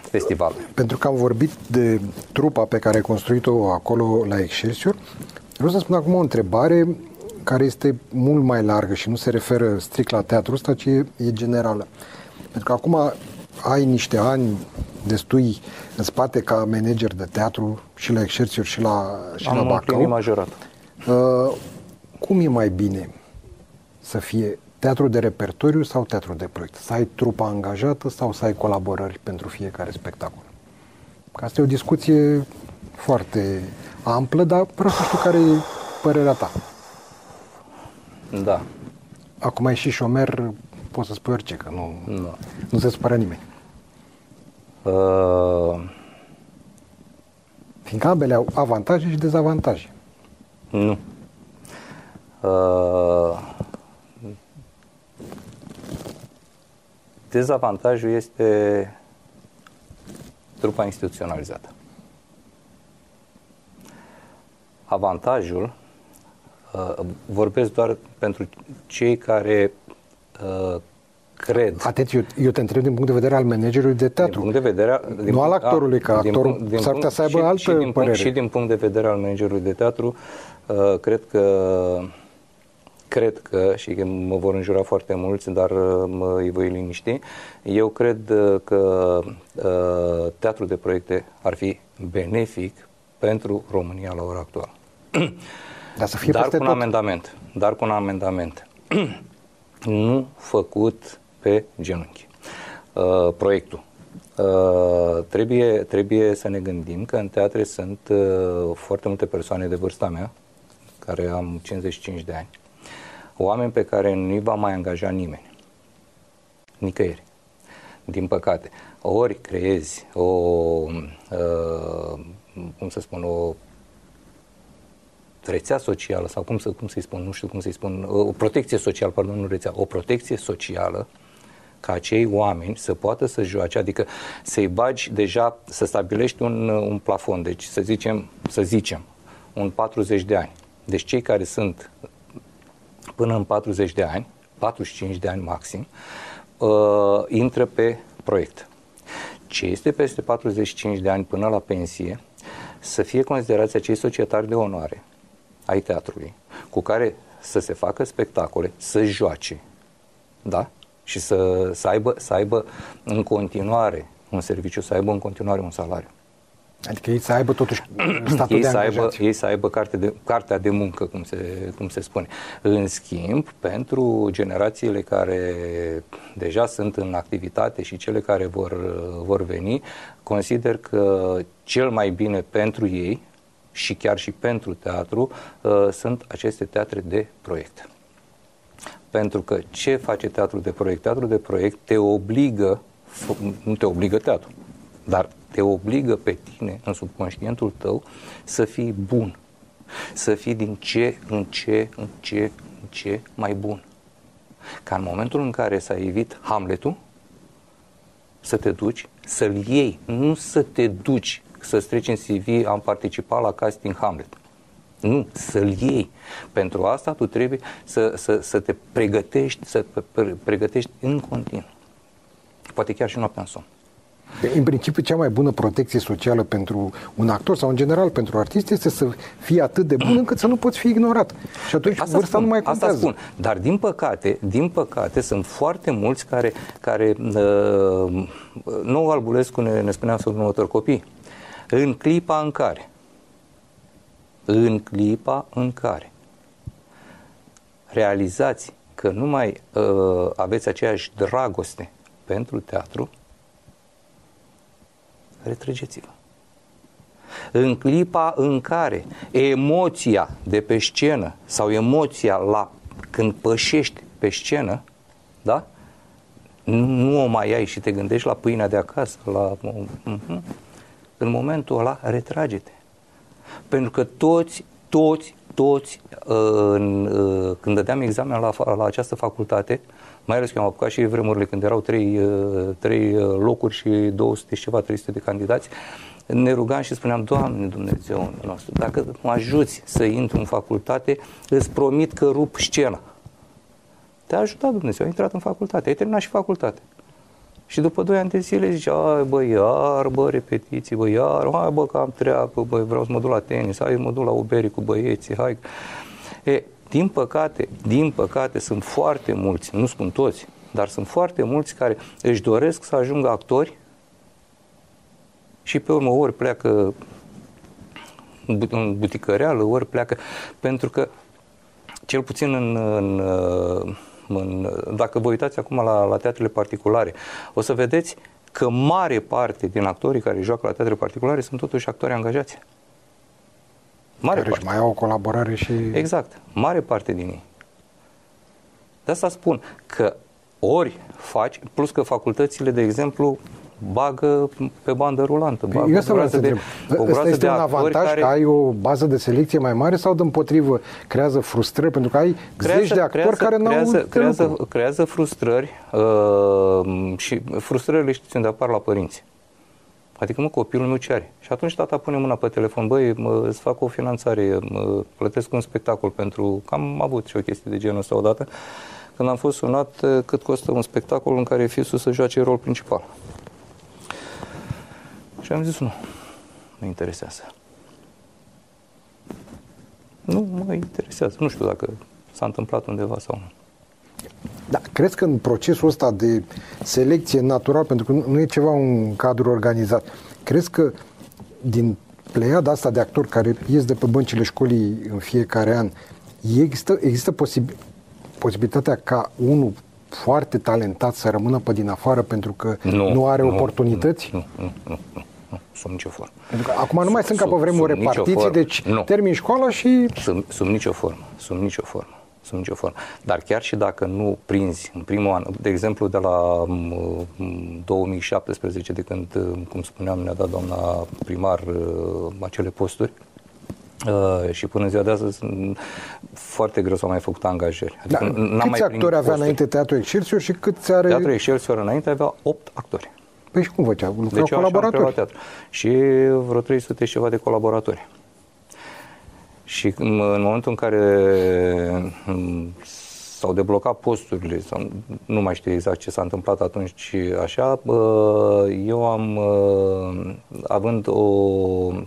festival. Pentru că am vorbit de trupa pe care ai construit-o acolo la Excelsior, Vreau să spun acum o întrebare care este mult mai largă și nu se referă strict la teatru ăsta, ci e, e generală. Pentru că acum ai niște ani destui în spate ca manager de teatru și la Excelsior și la, și Am la Bacău. majorat. Uh, cum e mai bine să fie teatru de repertoriu sau teatru de proiect? Să ai trupa angajată sau să ai colaborări pentru fiecare spectacol? Că asta e o discuție foarte amplă, dar vreau să știu care e părerea ta. Da. Acum ai și șomer, poți să spui orice, că nu, nu. nu se supără nimeni. Uh... Fiindcă ambele au avantaje și dezavantaje. Nu. Uh... Dezavantajul este trupa instituționalizată. Avantajul, uh, vorbesc doar pentru cei care uh, cred. Atenție, eu, eu te întreb din punct de vedere al managerului de teatru. Din punct de vedere, din nu al actorului, că actorul din, s-ar putea să aibă și, altă și din părere. Punct, și din punct de vedere al managerului de teatru, uh, cred că cred că, și mă vor înjura foarte mulți, dar uh, mă, îi voi liniști, eu cred uh, că uh, teatrul de proiecte ar fi benefic pentru România la ora actuală. Dar să fie dar cu un tot. amendament. Dar cu un amendament. nu făcut pe genunchi. Uh, proiectul. Uh, trebuie, trebuie să ne gândim că în teatre sunt uh, foarte multe persoane de vârsta mea, care am 55 de ani, oameni pe care nu-i va mai angaja nimeni. Nicăieri. Din păcate. Ori creezi o, uh, cum să spun, o rețea socială sau cum, să, cum să-i spun, nu știu cum să-i spun, o protecție socială, pardon, nu rețea, o protecție socială ca acei oameni să poată să joace, adică să-i bagi deja, să stabilești un, un plafon, deci să zicem, să zicem, un 40 de ani. Deci cei care sunt până în 40 de ani, 45 de ani maxim, uh, intră pe proiect. Ce este peste 45 de ani până la pensie, să fie considerați acei societari de onoare ai teatrului, cu care să se facă spectacole, să joace, da? Și să, să, aibă, să aibă în continuare un serviciu, să aibă în continuare un salariu. Adică ei să aibă totuși statul ei de să aibă, angajați. ei să aibă carte de, cartea de muncă, cum se, cum se spune. În schimb, pentru generațiile care deja sunt în activitate și cele care vor, vor veni, consider că cel mai bine pentru ei și chiar și pentru teatru uh, sunt aceste teatre de proiect. Pentru că ce face teatrul de proiect? Teatrul de proiect te obligă, f- nu te obligă teatru, dar te obligă pe tine, în subconștientul tău, să fii bun. Să fii din ce în ce, în ce, în ce mai bun. Ca în momentul în care s-a evit Hamletul, să te duci, să-l iei, nu să te duci, să-ți treci în CV, am participat la casting Hamlet. Nu, să-l iei. Pentru asta tu trebuie să, să, să te pregătești, să pre- pregătești în continuu. Poate chiar și noaptea în somn. În principiu, cea mai bună protecție socială pentru un actor sau, în general, pentru artist este să fie atât de bun încât să nu poți fi ignorat. Și atunci Asta vârsta spun, nu mai asta contează. spun. Dar din păcate, din păcate, sunt foarte mulți care, care uh, nou Albulescu ne, ne spunea să următor copii, în clipa în care, în clipa în care realizați că nu mai uh, aveți aceeași dragoste pentru teatru, retrăgeți-vă. În clipa în care emoția de pe scenă sau emoția la când pășești pe scenă, da? Nu, nu o mai ai și te gândești la pâinea de acasă, la... Uh-huh. În momentul ăla, retrage-te. Pentru că toți, toți, toți, uh, în, uh, când dădeam examen la, fa- la această facultate, mai ales că am apucat și vremurile când erau trei, uh, trei uh, locuri și 200 și ceva, 300 de candidați, ne rugam și spuneam, Doamne Dumnezeu nostru, dacă mă ajuți să intru în facultate, îți promit că rup scena. Te-a ajutat Dumnezeu, ai intrat în facultate, ai terminat și facultate. Și după 2 ani de zile zice, ai bă, iar, bă, repetiții, bă, iar, hai bă, că am treabă, bă, vreau să mă duc la tenis, hai mă duc la uberi cu băieții, hai. E, din păcate, din păcate, sunt foarte mulți, nu spun toți, dar sunt foarte mulți care își doresc să ajungă actori și pe urmă ori pleacă în buticăreală, ori pleacă, pentru că cel puțin în, în, în, dacă vă uitați acum la, la teatrele particulare, o să vedeți că mare parte din actorii care joacă la teatre particulare sunt totuși actori angajați. Mare Care parte. își mai au o colaborare și... Exact. Mare parte din ei. De asta spun că ori faci, plus că facultățile, de exemplu, bagă pe bandă rulantă. Bagă Eu asta vreau să de, întreb. o Ăsta groază este de un actori avantaj care că ai o bază de selecție mai mare sau, de împotrivă, creează frustrări? Pentru că ai zeci de actori care n-au creează, de creează, lucru. creează frustrări uh, și frustrările știți unde apar la părinți. Adică, mă, copilul meu ce are? Și atunci tata pune mâna pe telefon, băi, mă, îți fac o finanțare, mă, plătesc un spectacol pentru... Că am avut și o chestie de genul ăsta odată, când am fost sunat uh, cât costă un spectacol în care fisul să joace rol principal. Și am zis, nu, mă interesează. Nu mă interesează. Nu știu dacă s-a întâmplat undeva sau nu. Da, crezi că în procesul ăsta de selecție natural, pentru că nu nu e ceva un cadru organizat, crezi că din pleiada asta de actori care ies de pe băncile școlii în fiecare an, există, există posibil, posibilitatea ca unul foarte talentat să rămână pe din afară pentru că nu, nu are oportunități? Nu, nu, nu, nu, nu, sub nicio formă. Pentru că acum nu mai sunt ca pe Sub- vremuri sub nicio repartiții, formă. deci Nu. termin școala și Sub, sub nicio formă, sub nicio formă. Sub nicio formă. Dar chiar și dacă nu prinzi în primul an, de exemplu de la m, m, 2017, de când, m, cum spuneam, ne-a dat doamna primar uh, acele posturi, Uh, și până în ziua de astăzi sunt foarte greu s-au mai făcut angajări. da, Adică n-am câți mai actori primit avea posturi. înainte Teatru Excelsior și câți are... Teatrul Excelsior înainte avea 8 actori. Păi și cum făcea? Lucrau Deci eu așa am preluat colaboratori. teatru. Și vreo 300 și ceva de colaboratori. Și în în momentul în care m, s-au deblocat posturile, sau nu mai știu exact ce s-a întâmplat atunci așa, eu am, având o,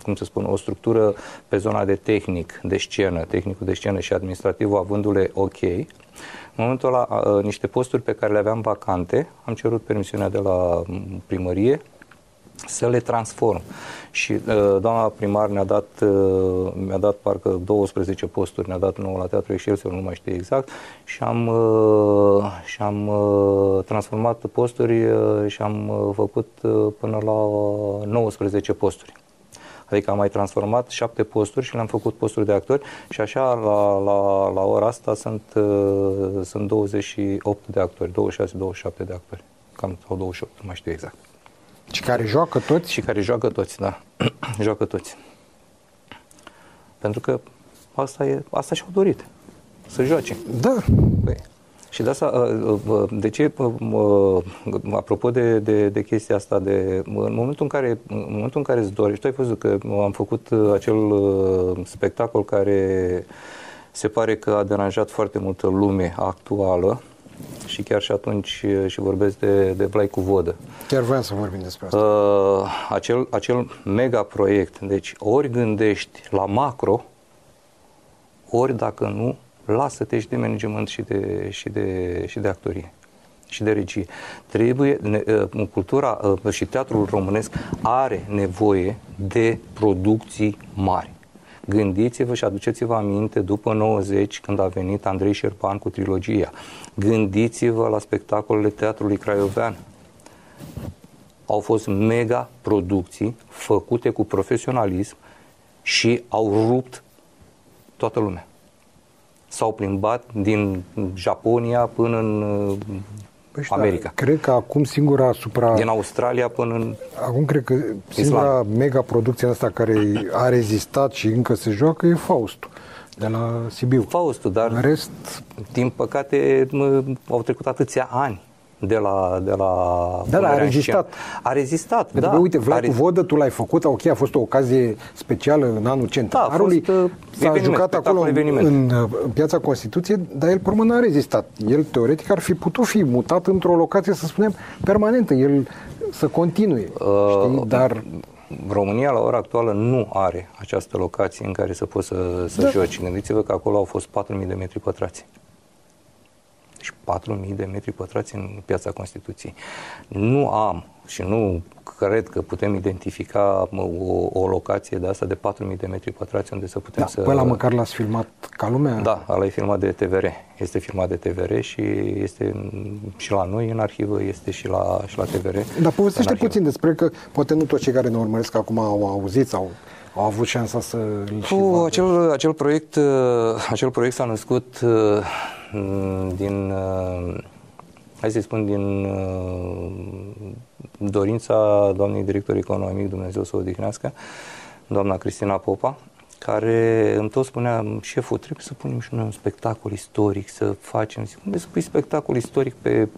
cum să spun, o structură pe zona de tehnic, de scenă, tehnicul de scenă și administrativul avându-le ok, în momentul ăla, niște posturi pe care le aveam vacante, am cerut permisiunea de la primărie să le transform. Și uh, doamna primar ne-a dat, uh, mi-a dat parcă 12 posturi, ne-a dat nouă la Teatrul Excelsior, nu mai știu exact, și am, uh, și am uh, transformat posturi uh, și am uh, făcut uh, până la 19 posturi. Adică am mai transformat șapte posturi și le-am făcut posturi de actori și așa la, la, la ora asta sunt, uh, sunt 28 de actori, 26-27 de actori, cam sau 28, nu mai știu exact. Și care joacă toți? Și care joacă toți, da. joacă toți. Pentru că asta, e, asta și-au dorit. Să joace. Da. Păi. Și de asta, uh, uh, de ce, uh, apropo de, de, de chestia asta, de, în momentul în care, în momentul în care îți dorești, tu ai văzut că am făcut acel spectacol care se pare că a deranjat foarte multă lume actuală, și chiar și atunci și vorbesc de, de Blai cu vodă. Chiar vreau să vorbim despre asta. Uh, acel, acel mega proiect, deci ori gândești la macro, ori dacă nu, lasă-te și de management și de, și de, și de actorie și de regie. Trebuie, ne, uh, cultura uh, și teatrul românesc are nevoie de producții mari. Gândiți-vă și aduceți-vă aminte după 90 când a venit Andrei Șerpan cu trilogia. Gândiți-vă la spectacolele Teatrului Craiovean. Au fost mega producții făcute cu profesionalism și au rupt toată lumea. S-au plimbat din Japonia până în Păi America. Cred că acum singura asupra... Din Australia până în Acum cred că singura Islam. mega producție asta care a rezistat și încă se joacă e Faustul de la Sibiu. Faustul, dar în rest... din păcate au trecut atâția ani de la, de la Da, da, a rezistat. A rezistat, Pentru da. Că, uite, Vlad cu Vodă, tu l-ai făcut, ok, a fost o ocazie specială în anul centenarului. Da, a fost, uh, S-a jucat acolo în, în, uh, în piața Constituției, dar el, părmă, n-a rezistat. El, teoretic, ar fi putut fi mutat într-o locație, să spunem, permanentă. El să continue, uh, știi? Dar... România la ora actuală nu are această locație în care să poți să, să da. joci. Gândiți-vă că acolo au fost 4.000 de metri pătrați și 4.000 de metri pătrați în piața Constituției. Nu am și nu cred că putem identifica o, o locație de asta de 4.000 de metri pătrați unde să putem da, să... Păi la măcar l-ați filmat ca lumea? Da, ăla e filmat de TVR. Este filmat de TVR și este și la noi în arhivă, este și la, și la TVR. Dar povestește puțin despre că poate nu toți cei care ne urmăresc acum au auzit sau au avut șansa să Cu acel, acel proiect, uh, acel proiect s-a născut uh, din, uh, hai să spun, din dorința doamnei director economic, Dumnezeu să o odihnească, doamna Cristina Popa, care îmi tot spunea, șeful, trebuie să punem și noi un spectacol istoric, să facem. Zic, unde să pui spectacol istoric pe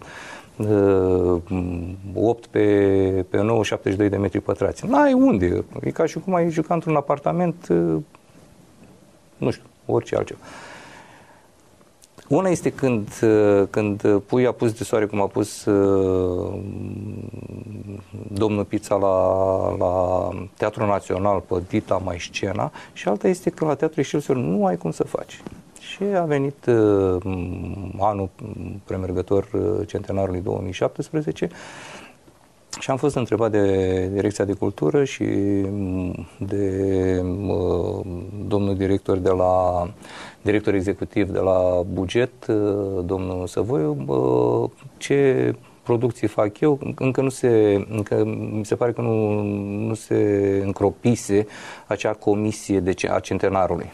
8 pe, pe 9, 72 de metri pătrați. N-ai unde. E ca și cum ai juca într-un apartament, nu știu, orice altceva. Una este când, când pui apus de soare, cum a pus domnul Pizza la, la Teatrul Național pe Dita mai scena și alta este că la Teatrul Excelsior nu ai cum să faci. Și a venit uh, anul premergător uh, centenarului 2017 și am fost întrebat de Direcția de Cultură și mm, de uh, domnul director de la director executiv de la buget, uh, domnul Săvoiu, uh, ce producții fac eu, încă nu se, încă mi se pare că nu, nu se încropise acea comisie de, a centenarului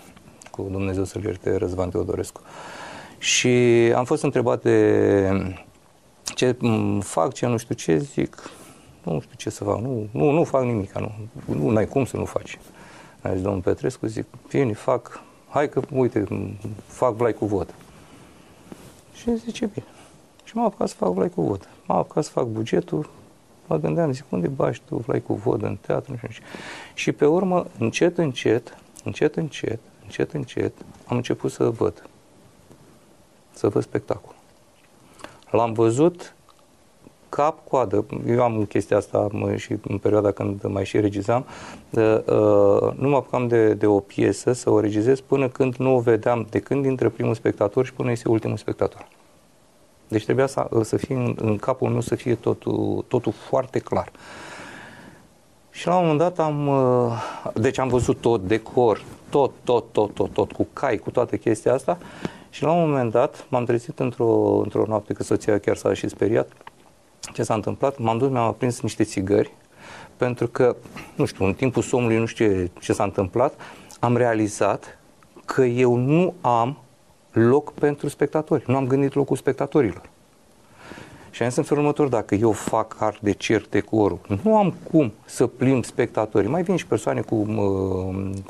cu Dumnezeu să-l ierte Răzvan Teodorescu. Și am fost întrebat de ce fac, ce nu știu ce, zic, nu știu ce să fac, nu, nu, nu fac nimic, nu, nu ai cum să nu faci. A zis domnul Petrescu, zic, vine, fac, hai că, uite, fac blai cu vot. Și zice, bine. Și m-am apucat să fac blai cu vot. M-am apucat să fac bugetul, mă gândeam, zic, unde bași tu blai cu vot în teatru? Și, și pe urmă, încet, încet, încet, încet, încet, încet, am început să văd. să văd spectacol. L-am văzut cap-coadă. Eu am chestia asta mă, și în perioada când mai și regizam. Uh, uh, nu mă apucam de, de o piesă să o regizez până când nu o vedeam, de când intră primul spectator și până este ultimul spectator. Deci trebuia să, să fie în, în capul meu să fie totul, totul foarte clar. Și la un moment dat am, uh, deci am văzut tot, decor, tot, tot, tot, tot, tot, cu cai, cu toată chestia asta și la un moment dat m-am trezit într-o, într-o noapte, că soția chiar s-a și speriat, ce s-a întâmplat, m-am dus, mi-am aprins niște țigări, pentru că, nu știu, în timpul somnului, nu știu ce, ce s-a întâmplat, am realizat că eu nu am loc pentru spectatori. Nu am gândit locul spectatorilor. Și am zis în felul următor, dacă eu fac art de cer decorul, nu am cum să plimb spectatorii. Mai vin și persoane cu,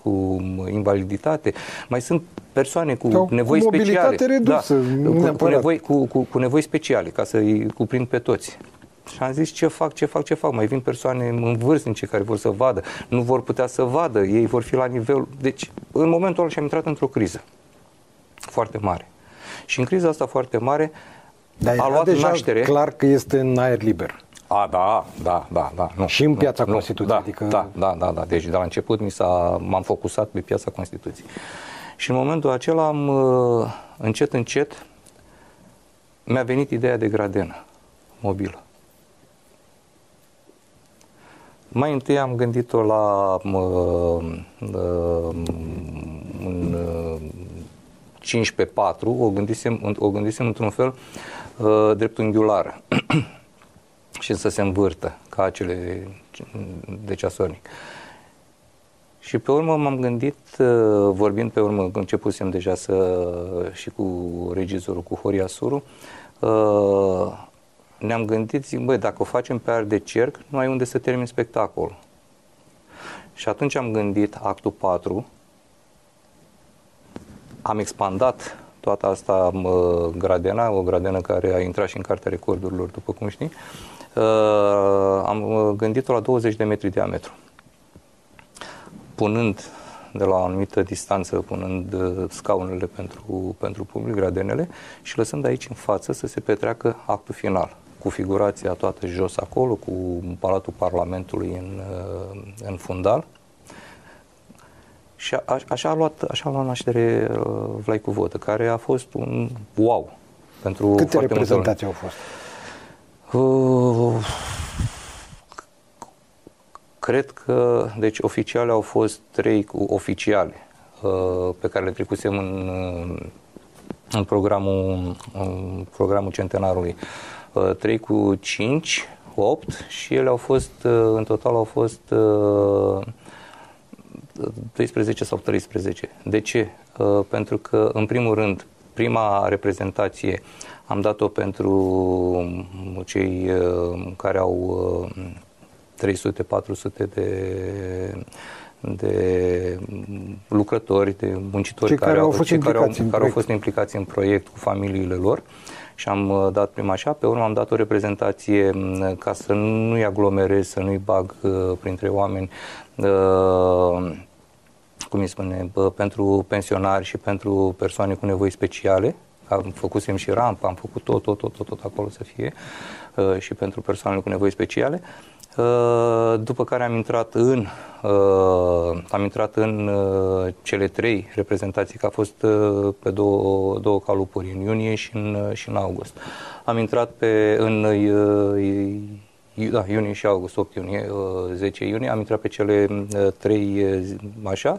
cu invaliditate, mai sunt persoane cu Sau nevoi cu speciale. Redusă, da, cu, cu, nevoi, cu, cu, cu nevoi speciale, ca să-i cuprind pe toți. Și am zis ce fac, ce fac, ce fac. Mai vin persoane în vârstnice care vor să vadă, nu vor putea să vadă, ei vor fi la nivel... Deci, în momentul ăla și-am intrat într-o criză foarte mare. Și în criza asta foarte mare Dar a luat deja naștere... clar că este în aer liber. A, da, da, da, da. Nu, și în nu, piața nu, Constituției. Da, adică... da, da, da, da. Deci de la început mi s-a, m-am focusat pe piața Constituției. Și în momentul acela am, uh, încet, încet, mi-a venit ideea de gradenă mobilă. Mai întâi am gândit-o la uh, uh, un uh, 5 pe 4, o gândisem, o gândisem într-un fel uh, dreptunghiulară și să se învârtă ca acele de ceasornic. Și pe urmă m-am gândit, uh, vorbind pe urmă, începusem deja să și cu regizorul, cu Horia Suru, uh, ne-am gândit, zic, băi, dacă o facem pe ar de cerc, nu ai unde să termin spectacolul. Și atunci am gândit actul 4, am expandat toată asta gradena, o gradenă care a intrat și în cartea recordurilor, după cum știi, uh, am uh, gândit-o la 20 de metri diametru. Punând de la o anumită distanță, punând uh, scaunele pentru, pentru public, gradenele, și lăsând aici în față să se petreacă actul final cu figurația toată jos acolo, cu Palatul Parlamentului în, în fundal, și a, așa a luat, așa a luat naștere uh, Vlaicu Vodă, care a fost un wow pentru Câte reprezentații au fost? Uh, cred că, deci oficiale au fost trei cu oficiale uh, pe care le trecusem în, uh, în programul, în programul centenarului. Uh, trei cu cinci, opt și ele au fost, uh, în total au fost uh, 12 sau 13. De ce? Uh, pentru că, în primul rând, prima reprezentație am dat-o pentru cei uh, care au 300-400 uh, de de lucrători, de muncitori cei care, care, au, fost cei care, au, care au fost implicați în proiect cu familiile lor și am dat prima așa, pe urmă am dat o reprezentație ca să nu-i aglomerez, să nu-i bag printre oameni cum îi spune, pentru pensionari și pentru persoane cu nevoi speciale. Am făcusem și rampă, am făcut tot, tot, tot, tot, tot acolo să fie uh, și pentru persoanele cu nevoi speciale. Uh, după care am intrat în, uh, am intrat în cele trei reprezentații, că a fost pe două, două calupuri, în iunie și în, și în august. Am intrat pe, în da, iunie și august, 8 iunie, 10 uh, iunie, am intrat pe cele uh, trei uh, așa.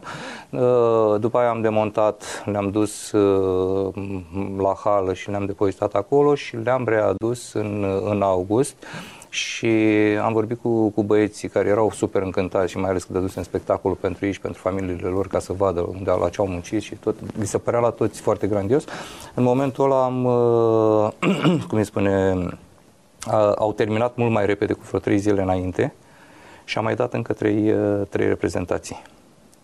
După aia am demontat, le-am dus la hală și le-am depozitat acolo și le-am readus în, în august și am vorbit cu, cu băieții care erau super încântați și mai ales că dădusem spectacolul pentru ei și pentru familiile lor ca să vadă unde la ce au muncit și tot. Mi se părea la toți foarte grandios. În momentul ăla am, cum îi spune, au terminat mult mai repede cu vreo trei zile înainte și am mai dat încă trei, uh, trei reprezentații.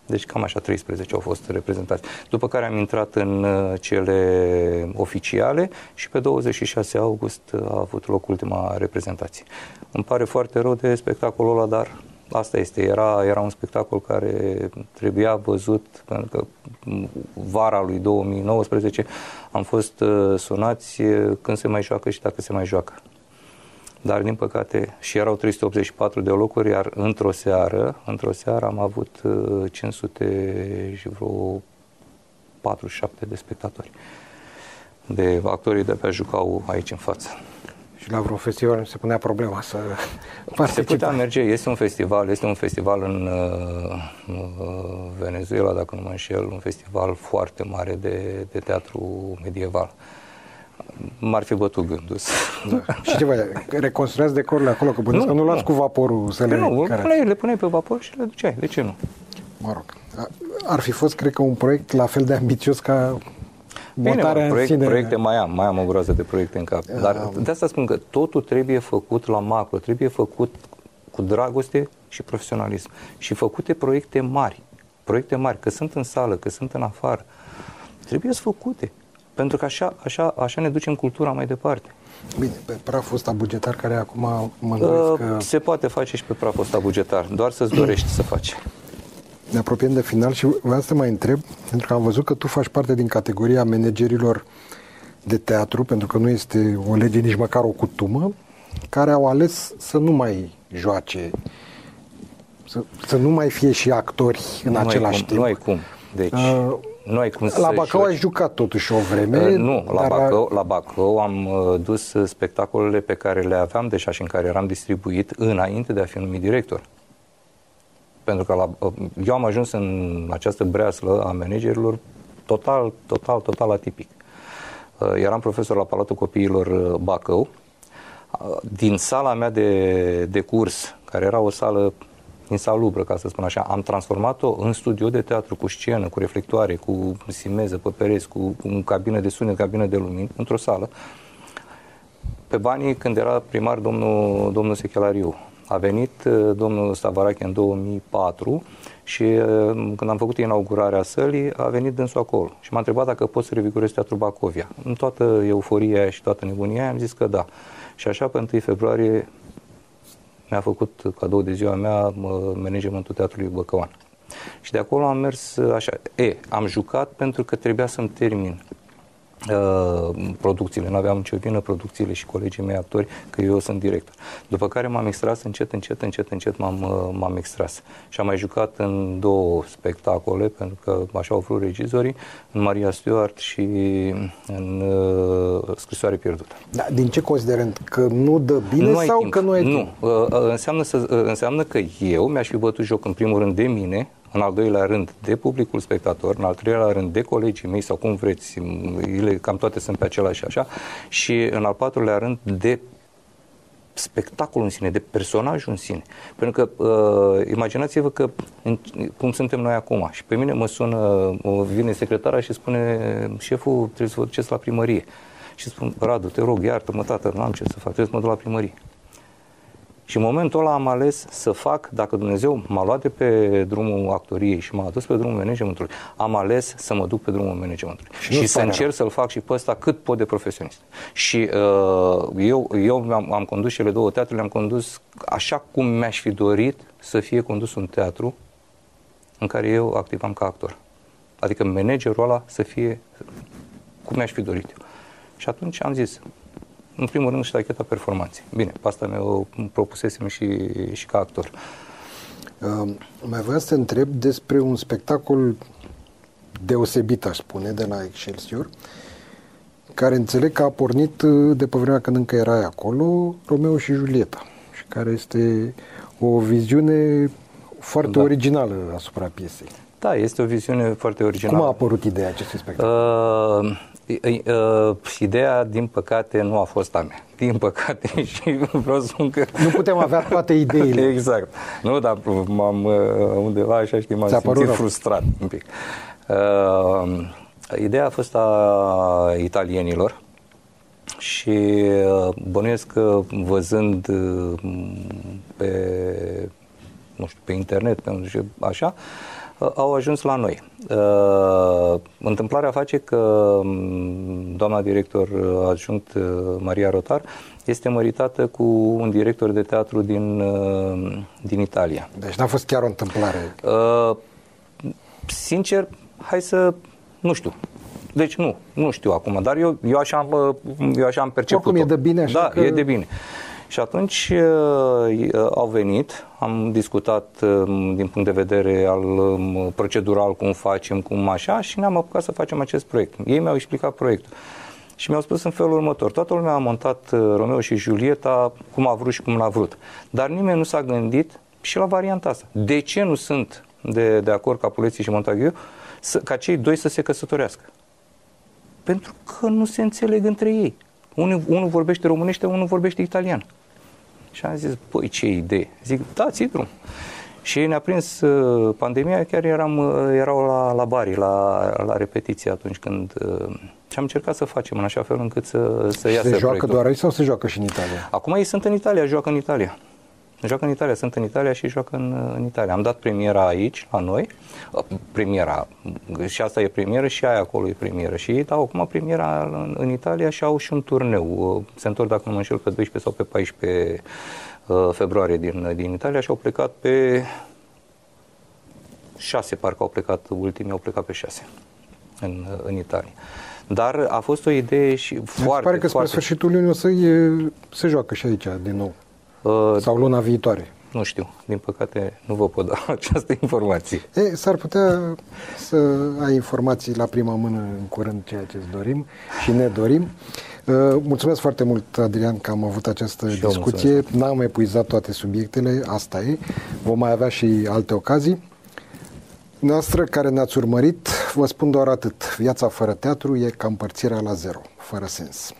Deci cam așa 13 au fost reprezentați. După care am intrat în uh, cele oficiale și pe 26 august a avut loc ultima reprezentație. Îmi pare foarte rău de spectacolul ăla, dar Asta este, era, era un spectacol care trebuia văzut, pentru că vara lui 2019 am fost uh, sunați uh, când se mai joacă și dacă se mai joacă. Dar, din păcate, și erau 384 de locuri, iar într-o seară, într-o seară am avut 500 uh, și vreo 47 de spectatori, de actorii de pe jucau aici în față. Și la vreun festival se punea problema să Se putea merge, este un festival, este un festival în uh, Venezuela, dacă nu mă înșel, un festival foarte mare de, de teatru medieval. M-ar fi bătut gândul. Da. Și ce vă reconstruiați decorurile acolo, că nu, nu luați nu. cu vaporul să le... Nu, care... puneai, le puneai pe vapor și le duceai. De ce nu? Mă rog. Ar fi fost, cred că, un proiect la fel de ambițios ca Bine, mă, proiect, sine... proiecte mai am, mai am o groază de proiecte în cap. Dar uh, de asta spun că totul trebuie făcut la macro, trebuie făcut cu dragoste și profesionalism. Și făcute proiecte mari, proiecte mari, că sunt în sală, că sunt în afară, trebuie să făcute. Pentru că așa, așa, așa ne ducem cultura mai departe. Bine, pe praful ăsta bugetar care acum mă uh, că... Se poate face și pe praful ăsta bugetar, doar să-ți dorești să faci ne apropiem de final și vreau să te mai întreb, pentru că am văzut că tu faci parte din categoria managerilor de teatru, pentru că nu este o lege nici măcar o cutumă, care au ales să nu mai joace, să, să nu mai fie și actori în nu același cum, timp. Nu ai cum. Deci, uh, nu ai cum la Bacău ai jucat totuși o vreme. Uh, nu, la Bacău, la Bacău am uh, dus spectacolele pe care le aveam deja și în care eram distribuit înainte de a fi numit director. Pentru că la, eu am ajuns în această breaslă a managerilor total, total, total atipic. Uh, eram profesor la Palatul Copiilor uh, Bacău. Uh, din sala mea de, de curs, care era o sală insalubră, ca să spun așa, am transformat-o în studio de teatru cu scenă, cu reflectoare, cu simeză pe pereți, cu, cu cabină de sunet, cabină de lumini, într-o sală. Pe banii când era primar domnul, domnul Sechelariu. A venit uh, domnul Stavarache în 2004 și uh, când am făcut inaugurarea sălii, a venit dânsul acolo și m-a întrebat dacă pot să revigorez Teatrul Bacovia. În toată euforia aia și toată nebunia aia am zis că da. Și așa, pe 1 februarie, mi-a făcut cadou de ziua mea managementul Teatrului Băcăuan. Și de acolo am mers așa. E, am jucat pentru că trebuia să-mi termin Uh, producțiile, nu aveam nicio vină producțiile și colegii mei actori că eu sunt director. După care m-am extras încet, încet, încet, încet m-am, uh, m-am extras. Și am mai jucat în două spectacole, pentru că așa au vrut regizorii, în Maria Stuart și în uh, Scrisoare pierdută. Da, din ce considerând? Că nu dă bine nu sau timp. că nu ai Nu, uh, înseamnă, să, uh, înseamnă că eu mi-aș fi bătut joc în primul rând de mine, în al doilea rând de publicul spectator, în al treilea rând de colegii mei sau cum vreți, ele cam toate sunt pe același și așa, și în al patrulea rând de spectacolul în sine, de personajul în sine. Pentru că uh, imaginați-vă că în, cum suntem noi acum și pe mine mă sună, uh, vine secretara și spune șeful trebuie să vă duceți la primărie. Și spun, Radu, te rog, iartă-mă, tată, nu am ce să fac, trebuie să mă duc la primărie. Și în momentul ăla am ales să fac, dacă Dumnezeu m-a luat de pe drumul actoriei și m-a adus pe drumul managementului, am ales să mă duc pe drumul managementului. Și, și să încerc să-l fac și pe ăsta cât pot de profesionist. Și uh, eu, eu am, am condus cele două teatre, le-am condus așa cum mi-aș fi dorit să fie condus un teatru în care eu activam ca actor. Adică managerul ăla să fie cum mi-aș fi dorit eu. Și atunci am zis, în primul rând, ștacheta performanței. Bine, pe asta mi-o propusesem și, și ca actor. Uh, mai vreau să te întreb despre un spectacol deosebit, aș spune, de la Excelsior, care înțeleg că a pornit uh, de pe vremea când încă erai acolo, Romeo și Julieta, și care este o viziune foarte da. originală asupra piesei. Da, este o viziune foarte originală. Cum a apărut ideea acestui spectacol? Uh, Uh, ideea, din păcate, nu a fost a mea. Din păcate și vreau să spun că... Nu putem avea toate ideile. exact. Nu, dar m-am uh, undeva așa, știi, m-am simțit frustrat un pic. Uh, ideea a fost a italienilor și uh, bănuiesc că văzând uh, pe, nu știu, pe internet, pe așa, au ajuns la noi. Uh, întâmplarea face că mm, doamna director adjunct Maria Rotar este măritată cu un director de teatru din, din Italia. Deci n-a fost chiar o întâmplare. Sincer, hai să, nu știu, deci nu, nu știu acum, dar eu, eu, așa, am, eu așa am perceput Oricum e de bine așa Da, că... e de bine. Și atunci uh, au venit, am discutat uh, din punct de vedere al um, procedural cum facem, cum așa și ne-am apucat să facem acest proiect. Ei mi-au explicat proiectul. Și mi-au spus în felul următor. Toată lumea a montat uh, Romeo și Julieta cum a vrut și cum l-a vrut. Dar nimeni nu s-a gândit și la varianta asta. De ce nu sunt de, de acord ca Puleții și Montague să, ca cei doi să se căsătorească? Pentru că nu se înțeleg între ei. Unul, unul vorbește românește, unul vorbește italian. Și am zis, păi ce idee. Zic, dați drum. Și ne-a prins uh, pandemia, chiar eram, uh, erau la, la bari, la, la repetiție atunci când... Uh, și am încercat să facem în așa fel încât să, să iasă Se joacă proiectul. doar aici sau se joacă și în Italia? Acum ei sunt în Italia, joacă în Italia. Joacă în Italia, sunt în Italia și joacă în, în Italia. Am dat premiera aici, la noi, premiera, și asta e premieră și aia acolo e premieră. Și ei dau acum premiera în, în Italia și au și un turneu. Se întorc, dacă nu mă înșel, pe 12 sau pe 14 uh, februarie din, din Italia și au plecat pe 6, parcă au plecat, ultimii au plecat pe 6 în, în Italia. Dar a fost o idee și foarte, pare că foarte... spre sfârșitul lunii o să e, se joacă și aici din nou. Uh, Sau luna viitoare. Nu știu, din păcate nu vă pot da această informație. E, s-ar putea să ai informații la prima mână în curând ceea ce îți dorim și ne dorim. Uh, mulțumesc foarte mult, Adrian, că am avut această și discuție. N-am epuizat toate subiectele, asta e. Vom mai avea și alte ocazii. Noastră care ne-ați urmărit, vă spun doar atât. Viața fără teatru e ca împărțirea la zero, fără sens.